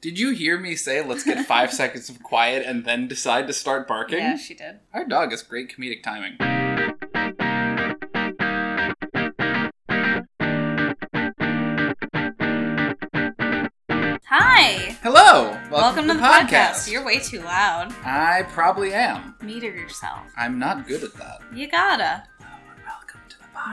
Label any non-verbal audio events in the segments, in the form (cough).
Did you hear me say let's get five (laughs) seconds of quiet and then decide to start barking? Yeah, she did. Our dog has great comedic timing. Hi. Hello! Welcome, Welcome, to the podcast. You're way too loud. I probably am. Meter yourself. I'm not good at that. You gotta.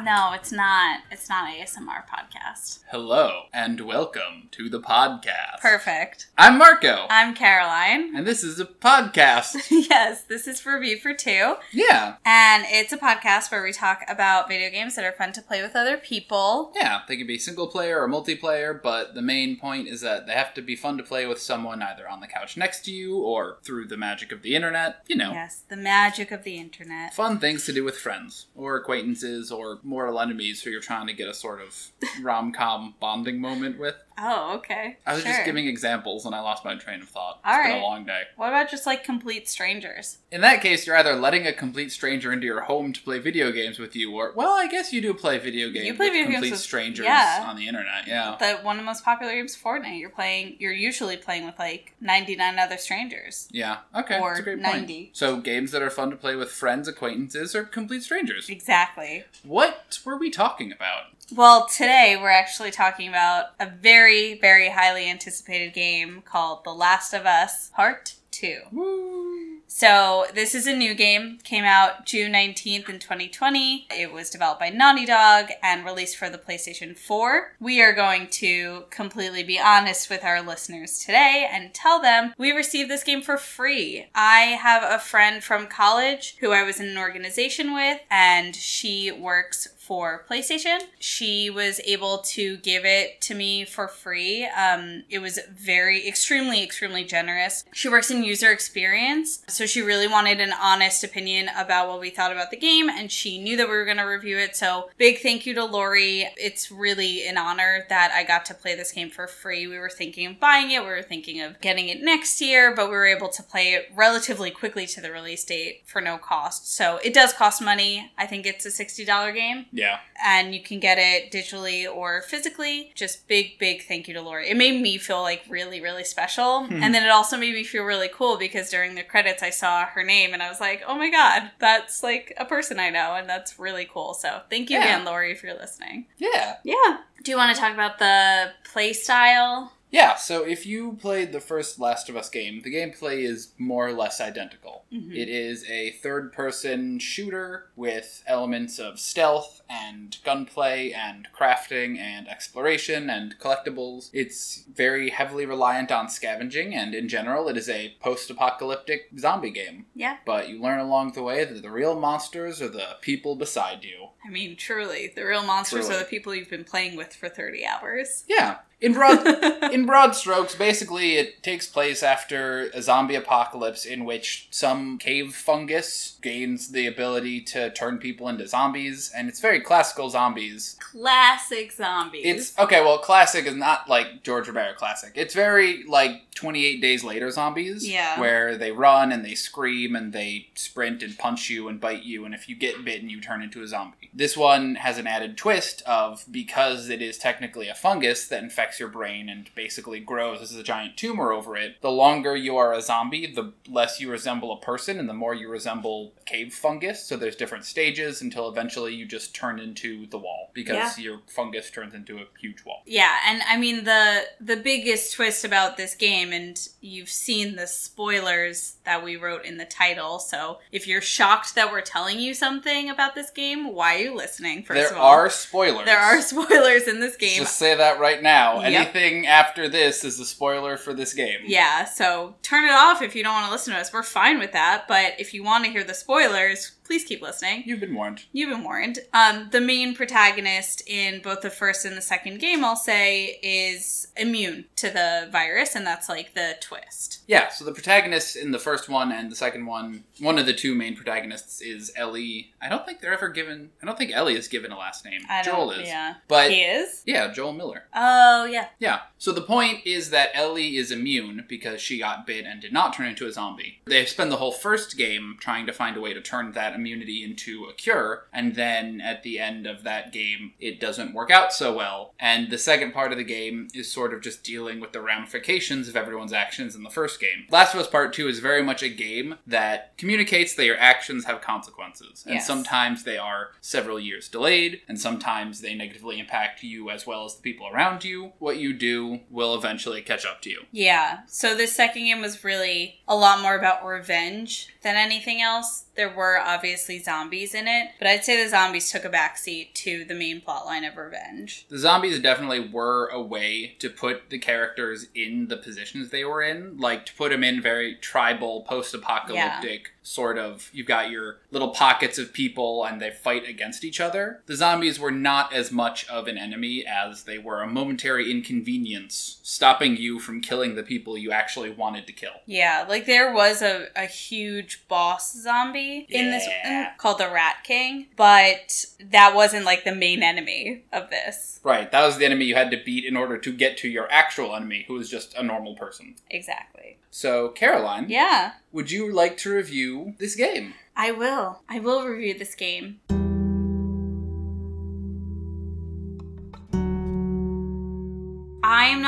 No, it's not. It's not ASMR podcast. Hello, and welcome to the podcast. Perfect. I'm Marco, I'm Caroline. and this is a podcast. (laughs) yes, this is for Review for Two, yeah, and it's a podcast where we talk about video games that are fun to play with other people. yeah, they can be single player or multiplayer, but the main point is that they have to be fun to play with someone either on the couch next to you or through the magic of the internet. You know, Yes, the magic of the internet. fun things to do with friends or acquaintances or mortal enemies who you're trying to get a sort of rom com bonding moment with. Oh, okay. I was Sure. just giving examples and I lost my train of thought. All It's been a long day. What about just like complete strangers? In that case, you're either letting a complete stranger into your home to play video games with you, or, well, I guess you do play video games You play with video games with- strangers yeah. on the internet, yeah. The one of the most popular games, Fortnite. You're playing. You're usually playing with like 99 other strangers. Yeah, okay, Or that's a great 90. point. So, games that are fun to play with friends, acquaintances, or complete strangers. Exactly. What were we talking about? Well, today we're actually talking about a very, very highly anticipated game called The Last of Us Part 2. Woo! So, this is a new game, came out June 19th in 2020. It was developed by Naughty Dog and released for the PlayStation 4. We are going to completely be honest with our listeners today and tell them we received this game for free. I have a friend from college who I was in an organization with, and she works for PlayStation. She was able to give it to me for free. Um, it was very, extremely, extremely generous. She works in user experience, so she really wanted an honest opinion about what we thought about the game, and she knew that we were going to review it. So, big thank you to Lori. It's really an honor that I got to play this game for free. We were thinking of buying it, we were thinking of getting it next year, but we were able to play it relatively quickly to the release date for no cost. So, it does cost money. I think it's a $60 game Yeah. and you can get it digitally or physically. Just big, big thank you to Lori. It made me feel like really, really special. Hmm. And then it also made me feel really cool because during the credits I saw her name and I was like, oh my god, that's like a person I know and that's really cool. So thank you Yeah. again, Lori, if you're listening. Yeah. Yeah. Do you want to talk about the play style? Yeah, so if you played the first Last of Us game, the gameplay is more or less identical. Mhm. It is a third person shooter with elements of stealth and gunplay and crafting and exploration and collectibles. It's very heavily reliant on scavenging, and in general, it is a post apocalyptic zombie game. Yeah. But you learn along the way that the real monsters are the people beside you. I mean, truly, the real monsters Truly. are the people you've been playing with for 30 hours. Yeah. In broad (laughs) in broad strokes, basically it takes place after a zombie apocalypse in which some cave fungus gains the ability to turn people into zombies, and it's very classical zombies. Classic zombies. It's okay, well, classic is not like George Romero classic. It's very like 28 Days Later zombies, Yeah. where they run and they scream and they sprint and punch you and bite you, and if you get bitten, you turn into a zombie. This one has an added twist of because it is technically a fungus that infects your brain and basically grows as a giant tumor over it. The longer you are a zombie, the less you resemble a person, and the more you resemble cave fungus. So there's different stages until eventually you just turn into the wall because your fungus turns into a huge wall. Yeah, and I mean the the biggest twist about this game, and you've seen the spoilers that we wrote in the title. So if you're shocked that we're telling you something about this game, why are you listening? First there of all, are spoilers. there are (laughs) spoilers in this game. Just say that right now. Yep. Anything after this is a spoiler for this game. Yeah, so turn it off if you don't want to listen to us. We're fine with that. But if you want to hear the spoilers, please keep listening. You've been warned. You've been warned. Um, the main protagonist in both the first and the second game, I'll say, is immune to the virus, and that's like the twist. Yeah, so the protagonist in the first one and the second one, one of the two main protagonists is Ellie. I don't think they're ever given. I don't think Ellie is given a last name. I Joel is. Yeah. But he is? yeah, Joel Miller. Oh, yeah. Yeah. So the point is that Ellie is immune because she got bit and did not turn into a zombie. They spend the whole first game trying to find a way to turn that immunity into a cure, and then at the end of that game, it doesn't work out so well. And the second part of the game is sort of just dealing with the ramifications of everyone's actions in the first game. Last of Us Part 2 is very much a game that communicates that your actions have consequences. And Yes. sometimes they are several years delayed, and sometimes they negatively impact you as well as the people around you. What you do will eventually catch up to you. Yeah. So this second game was really a lot more about revenge than anything else. There were obviously zombies in it, but I'd say the zombies took a backseat to the main plotline of revenge. The zombies definitely were a way to put the characters in the positions they were in, like to put them in very tribal, post apocalyptic sort of. You've got your little pockets of people and they fight against each other. The zombies were not as much of an enemy as they were a momentary inconvenience, stopping you from killing the people you actually wanted to kill. Yeah, like there was a, a huge boss zombie in this Yeah. Mm, called the Rat King, but that wasn't like the main enemy of this. Right, that was the enemy you had to beat in order to get to your actual enemy, who was just a normal person. Exactly. So, Caroline, Yeah, would you like to review this game? I will. I will review this game.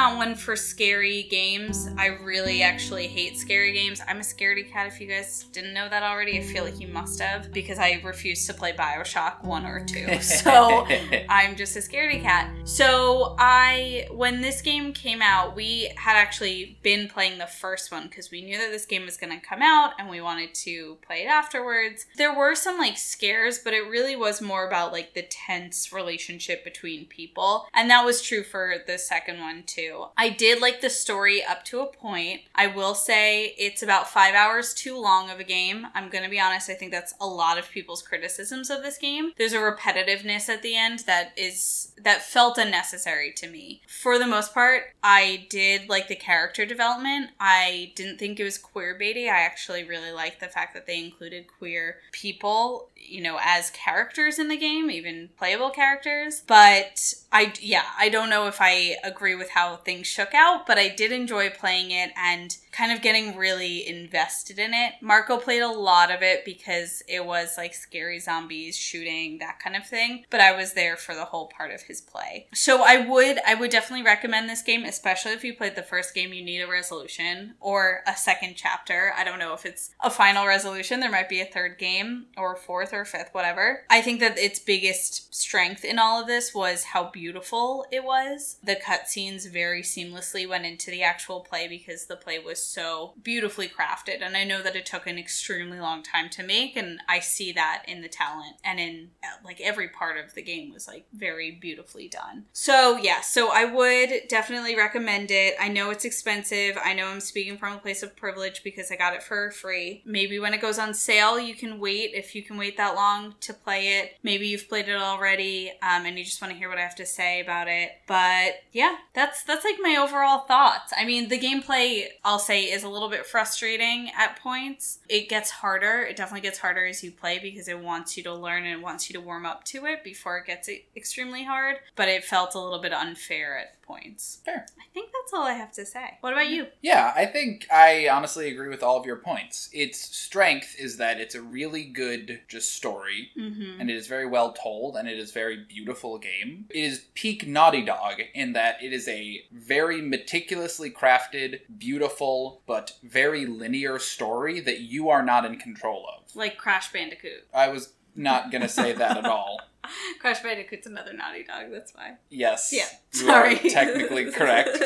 Not one for scary games. I really actually hate scary games. I'm a scaredy cat if you guys didn't know that already. I feel like you must have because I refuse to play BioShock 1 or 2. (laughs) So I'm just a scaredy cat. So I, when this game came out, we had actually been playing the first one because we knew that this game was going to come out and we wanted to play it afterwards. There were some like scares, but it really was more about like the tense relationship between people. And that was true for the second one too. I did like the story up to a point. I will say it's about five hours too long of a game. I'm going to be honest, I think that's a lot of people's criticisms of this game. There's a repetitiveness at the end that is that felt unnecessary to me. For the most part, I did like the character development. I didn't think it was queer baity. I actually really liked the fact that they included queer people, you know, as characters in the game, even playable characters. But I yeah, I don't know if I agree with how things shook out, but I did enjoy playing it and kind of getting really invested in it. Marco played a lot of it because it was like scary zombies shooting that kind of thing, but I was there for the whole part of his play. So I would I would definitely recommend this game, especially if you played the first game you need a resolution or a second chapter. I don't know if it's a final resolution, there might be a third game or fourth or fifth, whatever. I think that its biggest strength in all of this was how beautiful it was. The cutscenes very seamlessly went into the actual play because the play was so beautifully crafted. And I know that it took an extremely long time to make, and I see that in the talent and in like every part of the game was like very beautifully done. So, yeah, so I would definitely recommend it. I know it's expensive. I know I'm speaking from a place of privilege because I got it for free. Maybe when it goes on sale, you can wait if you can wait that long to play it. Maybe you've played it already um, and you just want to hear what I have to say about it. But yeah, that's that's like my overall thoughts. I mean, the gameplay I'll say is a little bit frustrating at points. It gets harder. It definitely gets harder as you play because it wants you to learn and it wants you to warm up to it before it gets extremely hard. But it felt a little bit unfair at points. Fair. I think that's all I have to say. What about you? Yeah, I think I honestly agree with all of your points. Its strength is that it's a really good just story Mm-hmm. and it is very well told and it is very beautiful game. It is peak Naughty Dog in that it is a very meticulously crafted, beautiful, but very linear story that you are not in control of. Like Crash Bandicoot. I was not going to say that at all. (laughs) Crash Bandicoot's another Naughty Dog. That's why. Yes. Yeah. You are Sorry. technically (laughs) correct.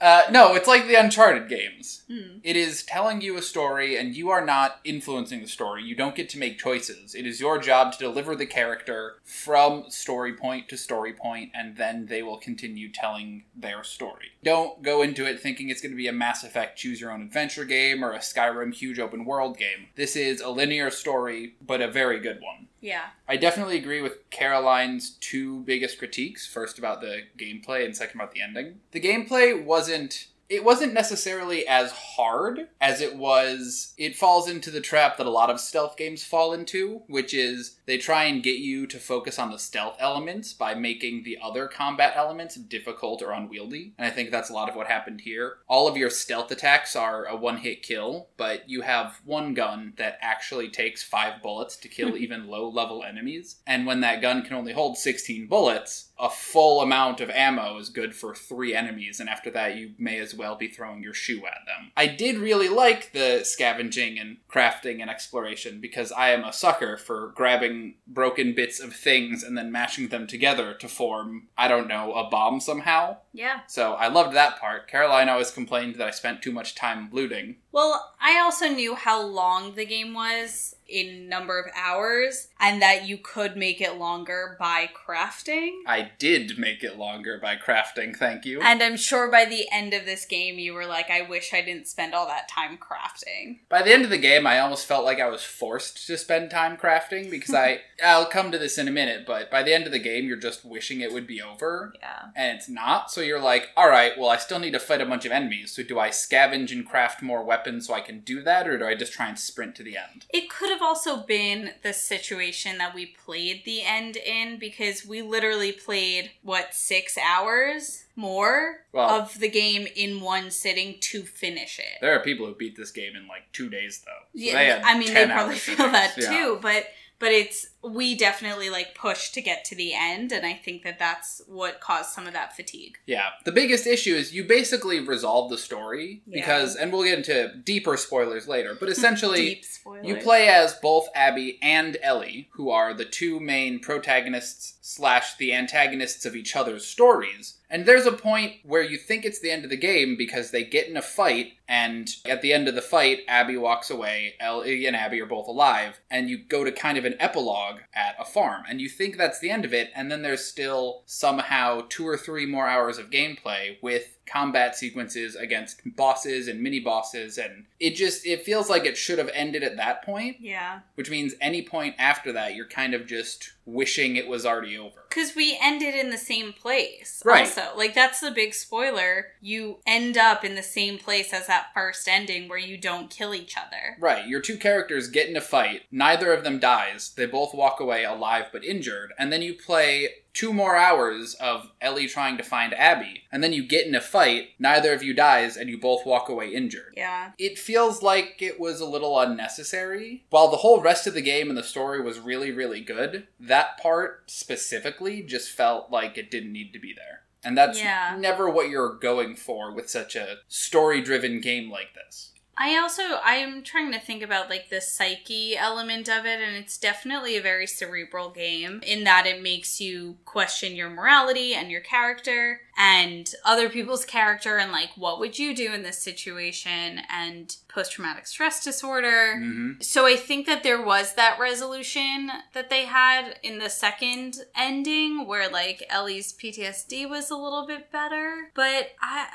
Uh, no, it's like the Uncharted games. Hmm. It is telling you a story, and you are not influencing the story. You don't get to make choices. It is your job to deliver the character from story point to story point, and then they will continue telling their story. Don't go into it thinking it's going to be a Mass Effect choose your own adventure game or a Skyrim huge open world game. This is a linear story, but a very good one. Yeah. I definitely agree with Caroline's two biggest critiques. First about the gameplay, and second about the ending. The gameplay wasn't it wasn't necessarily as hard as it was. It falls into the trap that a lot of stealth games fall into, which is they try and get you to focus on the stealth elements by making the other combat elements difficult or unwieldy. And I think that's a lot of what happened here. All of your stealth attacks are a one hit kill, but you have one gun that actually takes five bullets to kill (laughs) even low level enemies. And when that gun can only hold 16 bullets, a full amount of ammo is good for three enemies, and after that, you may as well be throwing your shoe at them. I did really like the scavenging and crafting and exploration because I am a sucker for grabbing broken bits of things and then mashing them together to form, I don't know, a bomb somehow. Yeah. So I loved that part. Caroline always complained that I spent too much time looting. Well, I also knew how long the game was in number of hours and that you could make it longer by crafting. I did make it longer by crafting, thank you. And I'm sure by the end of this game you were like I wish I didn't spend all that time crafting. By the end of the game, I almost felt like I was forced to spend time crafting because I (laughs) I'll come to this in a minute, but by the end of the game, you're just wishing it would be over. Yeah. And it's not, so you're like, all right, well, I still need to fight a bunch of enemies. So do I scavenge and craft more weapons so I can do that, or do I just try and sprint to the end? It could have also been the situation that we played the end in because we literally played what 6 hours more Well- of the game in one sitting to finish it. There are people who beat this game in like two days, though. So Yeah, I mean, they probably feel that yeah. too, but but it's we definitely like pushed to get to the end, and I think that that's what caused some of that fatigue. Yeah. The biggest issue is you basically resolve the story Yeah. because, and we'll get into deeper spoilers later, but (laughs) essentially. You play as both Abby and Ellie, who are the two main protagonists slash the antagonists of each other's stories. And there's a point where you think it's the end of the game because they get in a fight, and at the end of the fight, Abby walks away. Ellie and Abby are both alive, and you go to kind of an epilogue at a farm, and you think that's the end of it, and then there's still somehow two or three more hours of gameplay with combat sequences against bosses and mini bosses and it just it feels like it should have ended at that point Yeah. which means any point after that you're kind of just wishing it was already over Because we ended in the same place. Right. Also, like that's the big spoiler. You end up in the same place as that first ending where you don't kill each other. right your two characters get in a fight neither of them dies they both walk away alive but injured and then you play two more hours of Ellie trying to find Abby and then you get in a fight neither of you dies and you both walk away injured Yeah. it feels like it was a little unnecessary. While the whole rest of the game and the story was really, really good, that part specifically just felt like it didn't need to be there. And that's Yeah. never what you're going for with such a story driven game like this. I also I'm trying to think about like the psyche element of it and it's definitely a very cerebral game in that it makes you question your morality and your character and other people's character and like what would you do in this situation and post traumatic stress disorder. hmm So I think that there was that resolution that they had in the second ending where like Ellie's PTSD was a little bit better, but I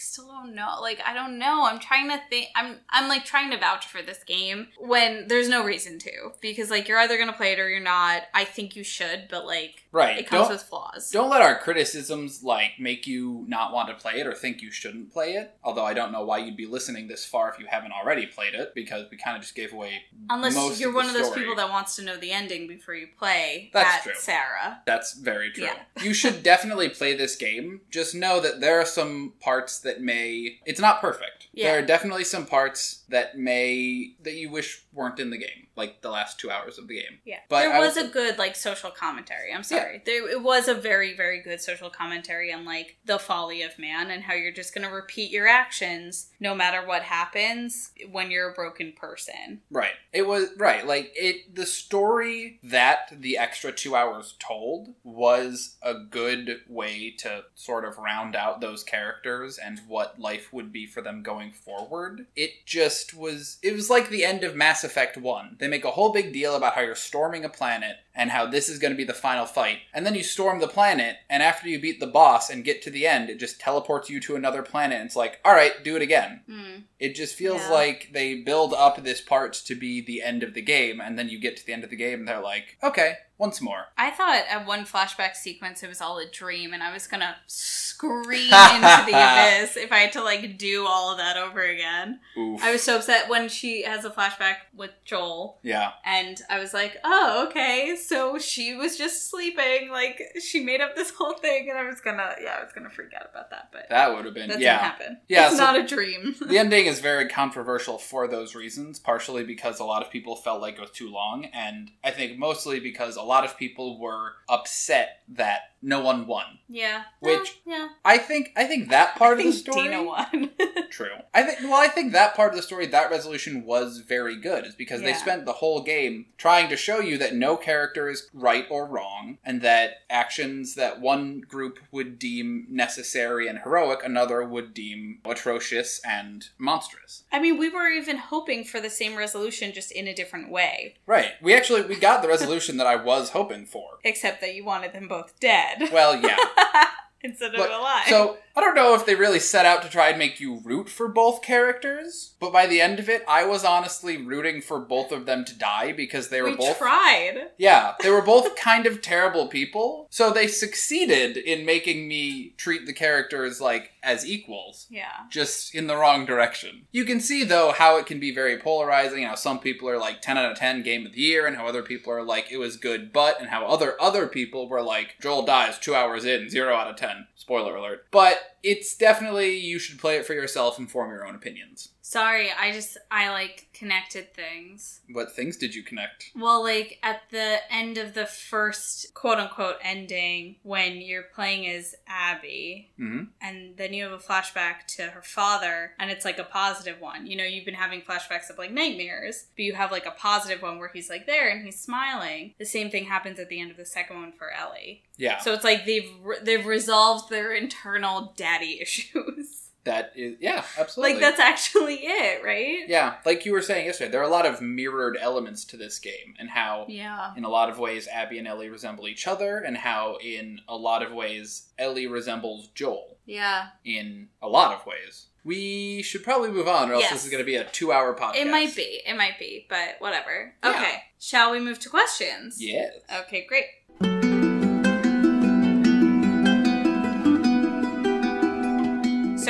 still don't know. Like I don't know. I'm trying to think I'm I'm like trying to vouch for this game when there's no reason to because like you're either to play it or you're not. I think you should, but like Right. it comes Don't, with flaws. don't let our criticisms like make you not want to play it or think you shouldn't play it. Although I don't know why you'd be listening this far if you haven't already played it because we kind of just gave away Unless you're of one of those story. people that wants to know the ending before you play That's at true. Sarah. That's very true. Yeah. (laughs) you should definitely play this game. Just know that there are some parts that may it's not perfect. Yeah. There are definitely some parts that may that you wish weren't in the game, like the last 2 hours of the game. Yeah, But there I was a good like social commentary. I'm sorry, there it was a very very good social commentary on like the folly of man and how you're just gonna repeat your actions no matter what happens when you're a broken person. Right. It was right. Like it the story that the extra 2 hours told was a good way to sort of round out those characters and what life would be for them going forward. It just was it was like the end of Mass Effect 1. They make a whole big deal about how you're storming a planet and how this is going to be the final fight. And then you storm the planet and after you beat the boss and get to the end, it just teleports you to another planet and it's like, "All right, do it again." Hmm. It just feels Yeah. like they build up this part to be the end of the game, and then you get to the end of the game, and they're like, okay, once more. I thought at one flashback sequence it was all a dream, and I was gonna scream (laughs) into the abyss if I had to like do all of that over again. Oof. I was so upset when she has a flashback with Joel, yeah. and I was like, "Oh, okay, so she was just sleeping. Like she made up this whole thing," and I was gonna, yeah, I was gonna freak out about that, but That would have been yeah. happen. Yeah, it's so- not a dream. the ending is very controversial for those reasons, partially because a lot of people felt like it was too long, and I think mostly because a lot of people were upset that no one won. yeah, Which- yeah, I think I think that part of the story Dina won. (laughs) True. I think well, I think that part of the story, that resolution was very good, is because they spent the whole game trying to show you that no character is right or wrong, and that actions that one group would deem necessary and heroic, another would deem atrocious and monstrous. I mean, we were even hoping for the same resolution, just in a different way. Right. We actually we got the resolution that I was hoping for. Except that you wanted them both dead Well, yeah. (laughs) instead Look, of alive. So I don't know if they really set out to try and make you root for both characters, but by the end of it, I was honestly rooting for both of them to die because they were we both tried. Yeah, they were both (laughs) kind of terrible people. So they succeeded in making me treat the characters like as equals. Yeah. Just in the wrong direction. You can see though how it can be very polarizing, how some people are like 10 out of 10 game of the year and how other people are like it was good but and how other other people were like Joel dies 2 hours in, 0 out of 10. Spoiler alert. But it's definitely you should play it for yourself and form your own opinions. Sorry, I just I like connected things. What things did you connect? Well, like at the end of the first quote unquote ending, when you're playing as Abby, Mhm. and then you have a flashback to her father, and it's like a positive one. You know, you've been having flashbacks of like nightmares, but you have like a positive one where he's like there and he's smiling. The same thing happens at the end of the second one for Ellie. Yeah. So it's like they've re- they've resolved their internal daddy (laughs) issues. That is yeah, absolutely. like that's actually it, right? Yeah, like you were saying yesterday, there are a lot of mirrored elements to this game, and how, Yeah. in a lot of ways, Abby and Ellie resemble each other, and how, in a lot of ways, Ellie resembles Joel. Yeah. In a lot of ways. We should probably move on, or else Yes. this is going to be a two hour podcast. It might be. It might be, but whatever. Yeah. Okay. Shall we move to questions? Yes. Okay, great.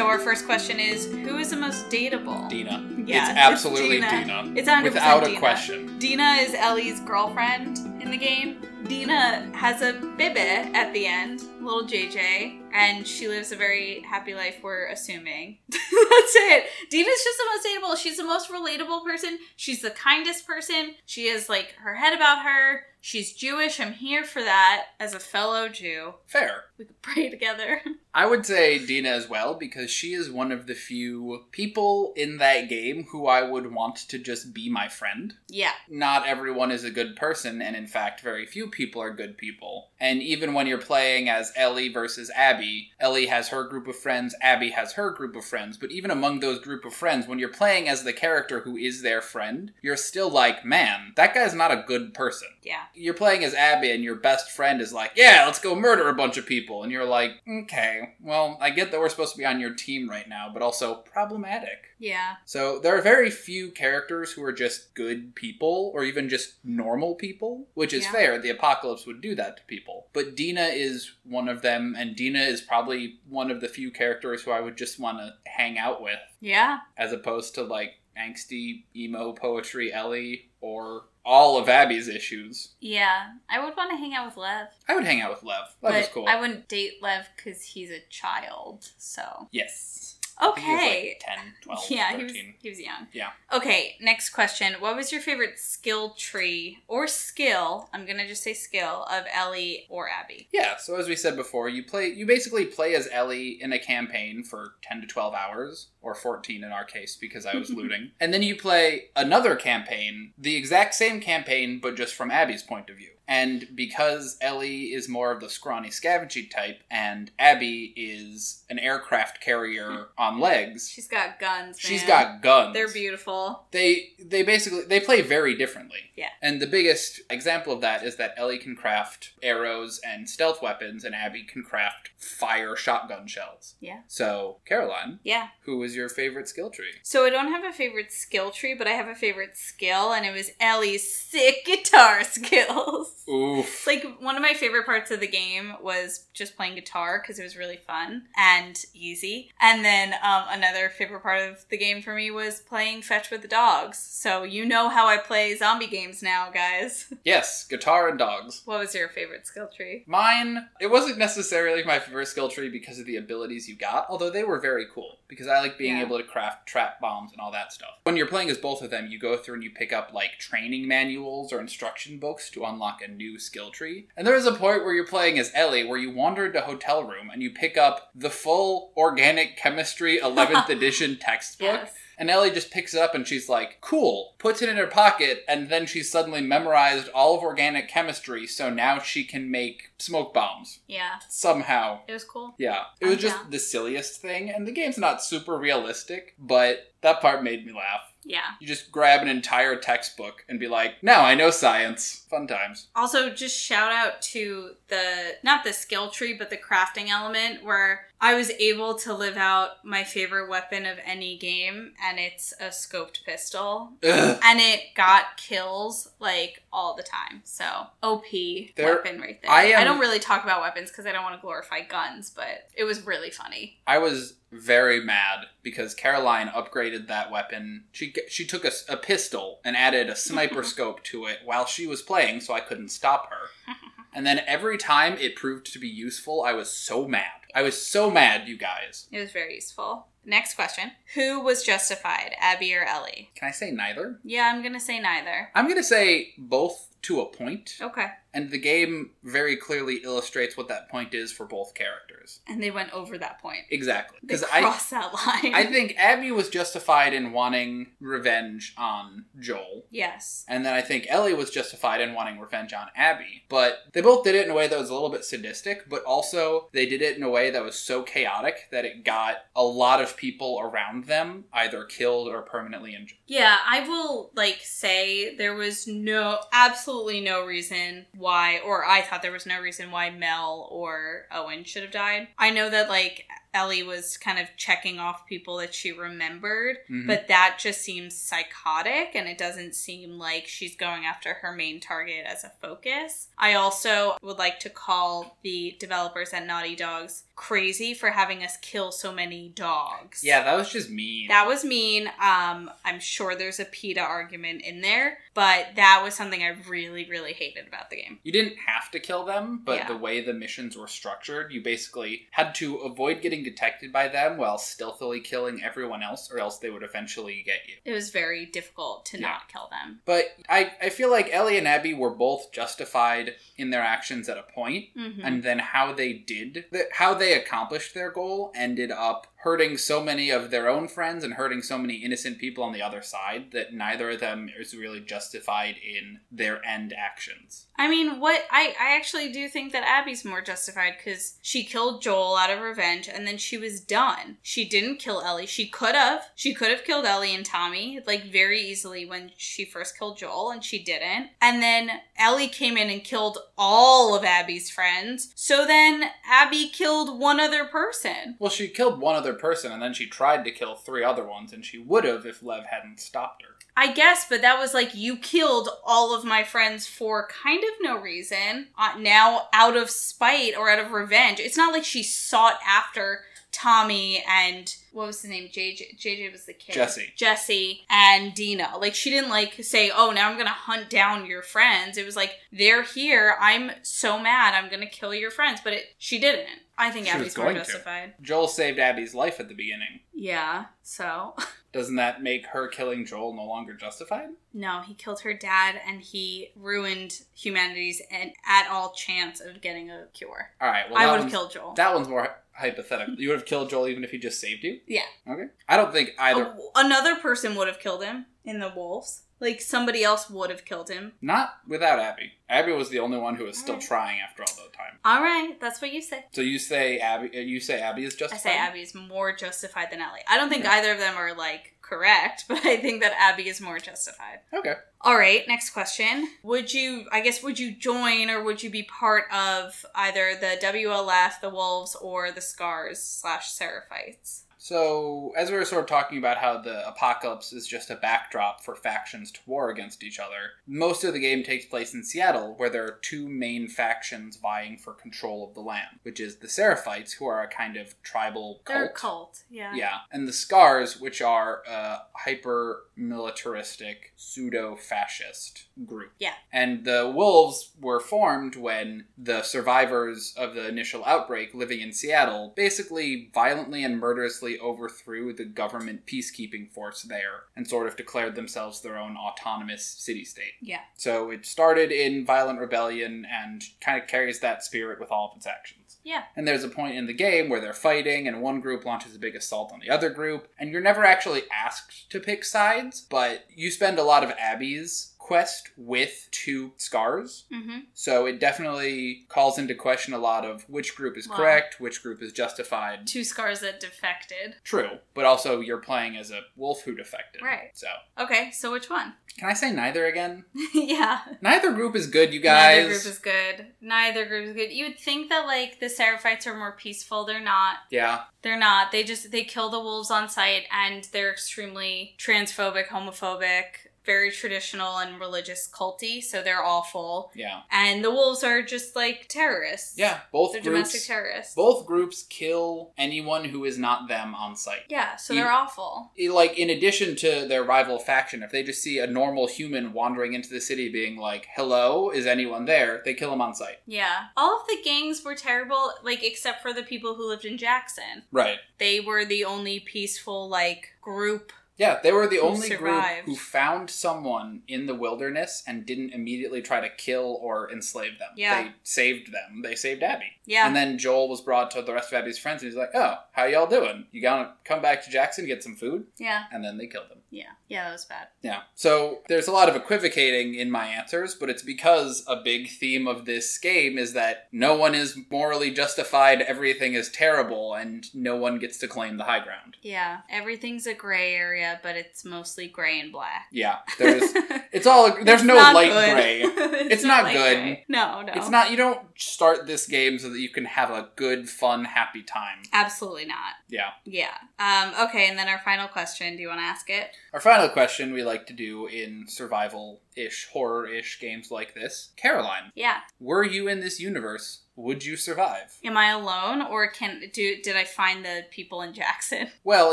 So our first question is who is the most dateable? Dina. Yeah, it's it's absolutely Dina. Dina. It's 100% Without a Dina. question. Dina is Ellie's girlfriend in the game. Dina has a bibbit at the end, little JJ, and she lives a very happy life, we're assuming. (laughs) That's it. Dina's just the most dateable. She's the most relatable person. She's the kindest person. She has like her head about her. She's Jewish. I'm here for that as a fellow Jew. Fair. We could (laughs) pray together. I would say Dina as well because she is one of the few people in that game who I would want to just be my friend. yeah. Not everyone is a good person, and in fact, very few people are good people. And even when you're playing as Ellie versus Abby, Ellie has her group of friends, Abby has her group of friends, but even among those group of friends, when you're playing as the character who is their friend, you're still like, man, that guy's not a good person Yeah. you're playing as Abby and your best friend is like, yeah, let's go murder a bunch of people. And you're like, okay, well, I get that we're supposed to be on your team right now, but also problematic. Yeah. So there are very few characters who are just good people or even just normal people, which is Yeah. fair. The apocalypse would do that to people. But Dina is one of them, and Dina is probably one of the few characters who I would just want to hang out with Yeah. as opposed to like angsty emo poetry Ellie or all of Abby's issues. Yeah. I would want to hang out with Lev. I would hang out with Lev. Lev but is cool. I wouldn't date Lev because he's a child. So yes. Okay. like 10, 12, yeah, 13. he was he was young. Yeah. Okay, next question. What was your favorite skill tree or skill? I'm gonna just say skill of Ellie or Abby. Yeah, so as we said before, you play you basically play as Ellie in a campaign for 10 to 12 hours or 14 in our case because I was (laughs) looting. And then you play another campaign, the exact same campaign but just from Abby's point of view. And because Ellie is more of the scrawny scavenging type and Abby is an aircraft carrier (laughs) on legs, She's got guns. She's man. got guns. They're beautiful. They they basically they play very differently. Yeah. And the biggest example of that is that Ellie can craft arrows and stealth weapons, and Abby can craft fire shotgun shells. Yeah. So Caroline, Yeah. who is your favorite skill tree? So I don't have a favorite skill tree, but I have a favorite skill, and it was Ellie's sick guitar (laughs) skills. Oof. Like one of my favorite parts of the game was just playing guitar because it was really fun and easy. And then um, another favorite part of the game for me was playing fetch with the dogs. So you know how I play zombie games now, guys. (laughs) Yes, guitar and dogs. what was your favorite skill tree? Mine, it wasn't necessarily my favorite skill tree because of the abilities you got, although they were very cool because I like being Yeah. able to craft trap bombs and all that stuff. When you're playing as both of them, you go through and you pick up like training manuals or instruction books to unlock a new skill tree. And there is a point where you're playing as Ellie where you wander into a hotel room and you pick up the full organic chemistry 11th (laughs) edition textbook. Yes. And Ellie just picks it up and she's like, cool, puts it in her pocket, and then she's suddenly memorized all of organic chemistry, so now she can make smoke bombs. Yeah. Somehow. It was cool. Yeah. It was just down. the silliest thing, and the game's not super realistic, but that part made me laugh. Yeah. You just grab an entire textbook and be like, now I know science. Fun times. Also, just shout out to the not the skill tree, but the crafting element where I was able to live out my favorite weapon of any game, and it's a scoped pistol. Ugh. And it got kills like all the time. So OP There- weapon right there. I am- I don't really talk about weapons because I don't want to glorify guns, but it was really funny. I was very mad because Caroline upgraded that weapon. She she took a pistol and added a sniper (laughs) scope to it while she was playing, so I couldn't stop her. (laughs) And then every time it proved to be useful, I was so mad. I was so mad, you guys. It was very useful. Next question: Who was justified, Abby or Ellie? Can I say neither? Yeah, I'm gonna say neither. I'm gonna say both to a point, Okay. and the game very clearly illustrates what that point is for both characters. And they went over that point. Exactly, because I crossed that line. I think Abby was justified in wanting revenge on Joel. yes. And then I think Ellie was justified in wanting revenge on Abby. But they both did it in a way that was a little bit sadistic, but also they did it in a way that was so chaotic that it got a lot of people around them either killed or permanently injured. Yeah, I will like say there was no absolutely no reason why or I thought there was no reason why Mel or Owen should have died. I know that like Ellie was kind of checking off people that she remembered, Mhm. but that just seems psychotic and it doesn't seem like she's going after her main target as a focus. I also would like to call the developers at Naughty Dogs crazy for having us kill so many dogs. Yeah, that was just mean. That was mean. Um, I'm sure there's a PETA argument in there, but that was something I really, really hated about the game. you didn't have to kill them, but Yeah. the way the missions were structured, you basically had to avoid getting detected by them while stealthily killing everyone else, or else they would eventually get you. It was very difficult to Yeah. not kill them. But I, I feel like Ellie and Abby were both justified in their actions at a point, Mhm. and then how they did, how they accomplished their goal ended up hurting so many of their own friends and hurting so many innocent people on the other side that neither of them is really justified in their end actions. I mean, what I, I actually do think that Abby's more justified because she killed Joel out of revenge and then she was done. She didn't kill Ellie. She could have. She could have killed Ellie and Tommy, like very easily when she first killed Joel, and she didn't. And then Ellie came in and killed all of Abby's friends. So then Abby killed one other person. Well, she killed one other person and then she tried to kill three other ones, and she would have if Lev hadn't stopped her. I guess, but that was like you killed all of my friends for kind of no reason. Uh, now, out of spite or out of revenge, it's not like she sought after Tommy and what was his name? JJ. JJ was the kid. Jesse. Jesse and Dina. Like she didn't like say, "Oh, now I'm gonna hunt down your friends." It was like they're here. I'm so mad. I'm gonna kill your friends. But it, she didn't. I think She Abby's more going to. justified. Joel saved Abby's life at the beginning. Yeah. So Doesn't that make her killing Joel no longer justified? No, he killed her dad and he ruined humanity's and at all chance of getting a cure. All right. Well, I would have killed Joel. That one's more hypothetical. You would have killed Joel even if he just saved you. yeah. Okay. I don't think either. A- another person would have killed him in the wolves. Like somebody else would have killed him. Not without Abby. Abby was the only one who was still Alright. trying after all that time. All right, that's what you say. So you say Abby? uh, You say Abby is justified. I say Abby is more justified than Ellie. I don't think Yeah. either of them are like correct, (laughs) but I think that Abby is more justified. Okay. All right, next question. Would you, I guess, would you join or would you be part of either the WLF, the Wolves, or the Scars slash Seraphites? So, as we were sort of talking about how the apocalypse is just a backdrop for factions to war against each other, most of the game takes place in Seattle, where there are two main factions vying for control of the land, which is the Seraphites, who are a kind of tribal They're a cult. cult, yeah. Yeah, and the Scars, which are a hyper militaristic, pseudo fascist group. Yeah. And the Wolves were formed when the survivors of the initial outbreak living in Seattle basically violently and murderously overthrew the government peacekeeping force there and sort of declared themselves their own autonomous city state. Yeah. So it started in violent rebellion and kind of carries that spirit with all of its actions. Yeah. And there's a point in the game where they're fighting, and one group launches a big assault on the other group, and you're never actually asked to pick sides, but you spend a lot of Abby's quest with two scars. Mm-hmm. So it definitely calls into question a lot of which group is Wow. correct, which group is justified. Two Scars that defected. True, but also you're playing as a wolf who defected. Right. So, Okay, so which one? can I say neither again? (laughs) yeah. Neither group is good, you guys. Neither group is good. Neither group is good. You would think that like the Seraphites are more peaceful. They're not. yeah. They're not. They just they kill the wolves on sight and they're extremely transphobic, homophobic, very traditional and religious culty, so they're awful. Yeah. And the wolves are just like terrorists. Yeah. Both They're groups domestic terrorists. both groups kill anyone who is not them on sight. Yeah, so they're awful. like in addition to their rival faction if they just see a normal human wandering into the city being like hello is anyone there they kill him on sight Yeah. All of the gangs were terrible, like except for the people who lived in Jackson. right They were the only peaceful like group. Yeah they were the Who only survived. group who found someone in the wilderness and didn't immediately try to kill or enslave them Yeah. they saved them they saved abby Yeah. and then joel was brought to the rest of abby's friends and he's like oh how y'all doing you gonna come back to jackson get some food yeah. and then they killed him Yeah. Yeah, that was bad. Yeah. So there's a lot of equivocating in my answers, but it's because a big theme of this game is that no one is morally justified, everything is terrible, and no one gets to claim the high ground. Yeah. Everything's a gray area, but it's mostly gray and black. Yeah. There's (laughs) it's all there's It's no light good. gray. (laughs) it's, It's not light good. gray. No, no. It's not you don't start this game so that you can have a good, fun, happy time. Absolutely not. Yeah. Yeah. Um, okay, and then our final question. Do you want to ask it? Our final question we like to do in survival ish, horror ish games like this. Caroline, Yeah. were you in this universe? Would you survive? Am I alone, or can do? Did I find the people in Jackson? (laughs) Well,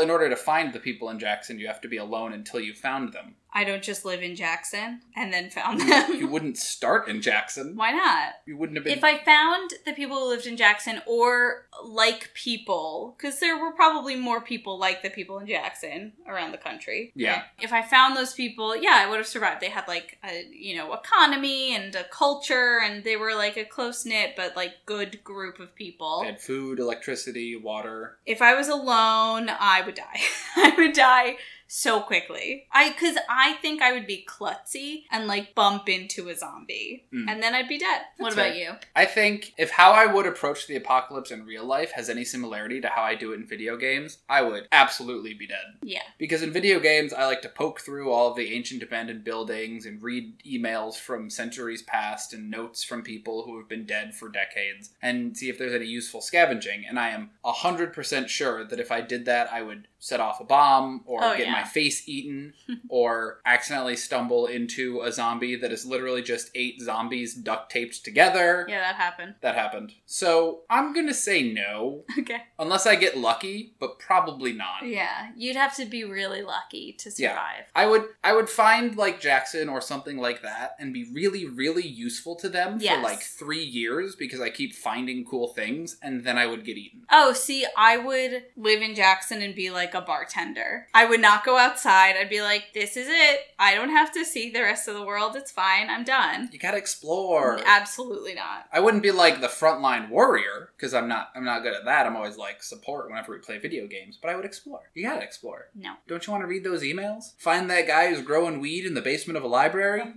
in order to find the people in Jackson, you have to be alone until you found them. I don't just live in Jackson and then found them. You wouldn't start in Jackson. Why not? You wouldn't have been. If I found the people who lived in Jackson or like people, because there were probably more people like the people in Jackson around the country. Yeah. If I found those people, yeah, I would have survived. They had like a you know economy and a culture, and they were like a close knit but like good group of people. had food, electricity, water. If I was alone, I would die. (laughs) I would die so quickly. I cuz I think I would be klutzy and like bump into a zombie Mm. and then I'd be dead. what about fair. you? I think if how I would approach the apocalypse in real life has any similarity to how I do it in video games, I would absolutely be dead. Yeah. Because in video games, I like to poke through all of the ancient abandoned buildings and read emails from centuries past and notes from people who have been dead for decades and see if there's any useful scavenging. And I am 100% sure that if I did that, I would set off a bomb or Oh, get yeah. my face eaten (laughs) or accidentally stumble into a zombie that is literally just eight zombies duct taped together. Yeah, that happened. That happened. So I'm gonna say no, (laughs) Okay. unless I get lucky, but probably not. Yeah, you'd have to be really lucky to Yeah. survive. I would I would find like Jackson or something like that and be really really useful to them Yes. for like 3 years because I keep finding cool things and then I would get eaten. Oh, see, I would live in Jackson and be like a bartender. I would not go outside. I'd be like, this is it. I don't have to see the rest of the world. It's fine. I'm done. You gotta explore. Absolutely not. I wouldn't be like the frontline warrior because I'm not. I'm not good at that. I'm always like support whenever we play video games. But I would explore. You gotta explore. No. Don't you want to read those emails? Find that guy who's growing weed in the basement of a library. (laughs)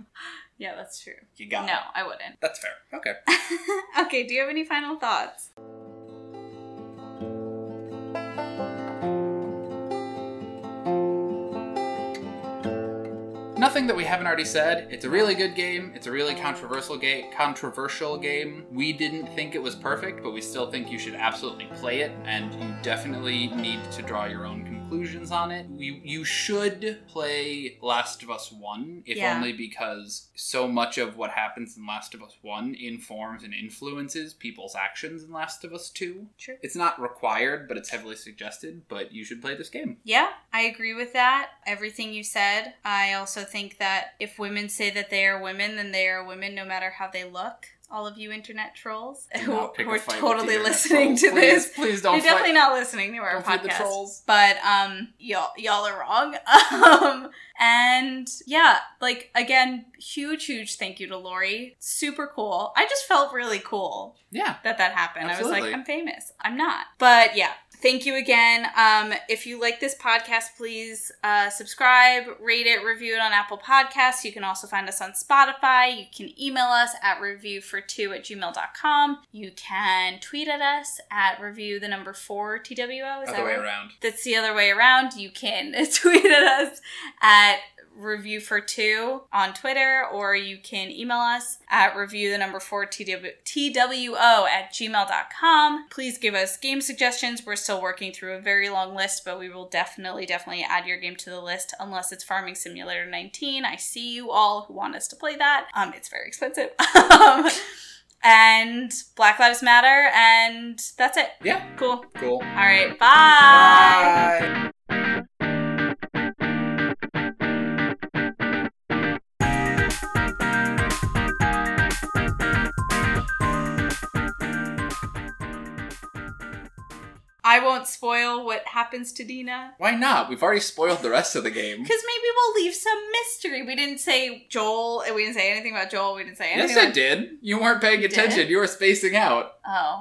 Yeah, that's true. You got No, it. I wouldn't. That's fair. Okay. (laughs) okay, do you have any final thoughts? Nothing that we haven't already said. It's a really good game. It's a really controversial game. Controversial game. We didn't think it was perfect, but we still think you should absolutely play it, and you definitely need to draw your own conclusions on it. You you should play Last of Us One, if Yeah. only because so much of what happens in Last of Us One informs and influences people's actions in Last of Us Two. True. It's not required, but it's heavily suggested. But you should play this game. Yeah, I agree with that. Everything you said. I also think that if women say that they are women, then they are women no matter how they look. All of you internet trolls who, who are totally listening to Please, this. Please don't You're fight. definitely not listening to our Don't podcast. trolls. But um y'all y'all are wrong. (laughs) um and yeah, like again, huge, huge thank you to Lori. Super cool. I just felt really cool Yeah. that that happened. I was like, I'm famous. I'm not. But yeah, thank you again. Um, if you like this podcast, please uh, subscribe, rate it, review it on Apple Podcasts. You can also find us on Spotify. You can email us at reviewfor2 at gmail.com. You can tweet at us at review the number four TWO. Is Other that way right? around. That's the other way around. You can (laughs) tweet at us at review for two on Twitter, or you can email us at review the number four TW, TWO at gmail.com. Please give us game suggestions. We're still working through a very long list, but we will definitely, definitely add your game to the list unless it's Farming Simulator 19. I see you all who want us to play that. Um, it's very expensive. (laughs) um, and Black Lives Matter, and that's it. Yeah. Cool. Cool. All right. Bye. Bye. I won't spoil what happens to Dina. Why not? We've already spoiled the rest of the game. (laughs) Because maybe we'll leave some mystery. We didn't say Joel, we didn't say anything about Joel. We didn't say anything Yes, I did. You weren't paying You did? attention. You were spacing out. Oh,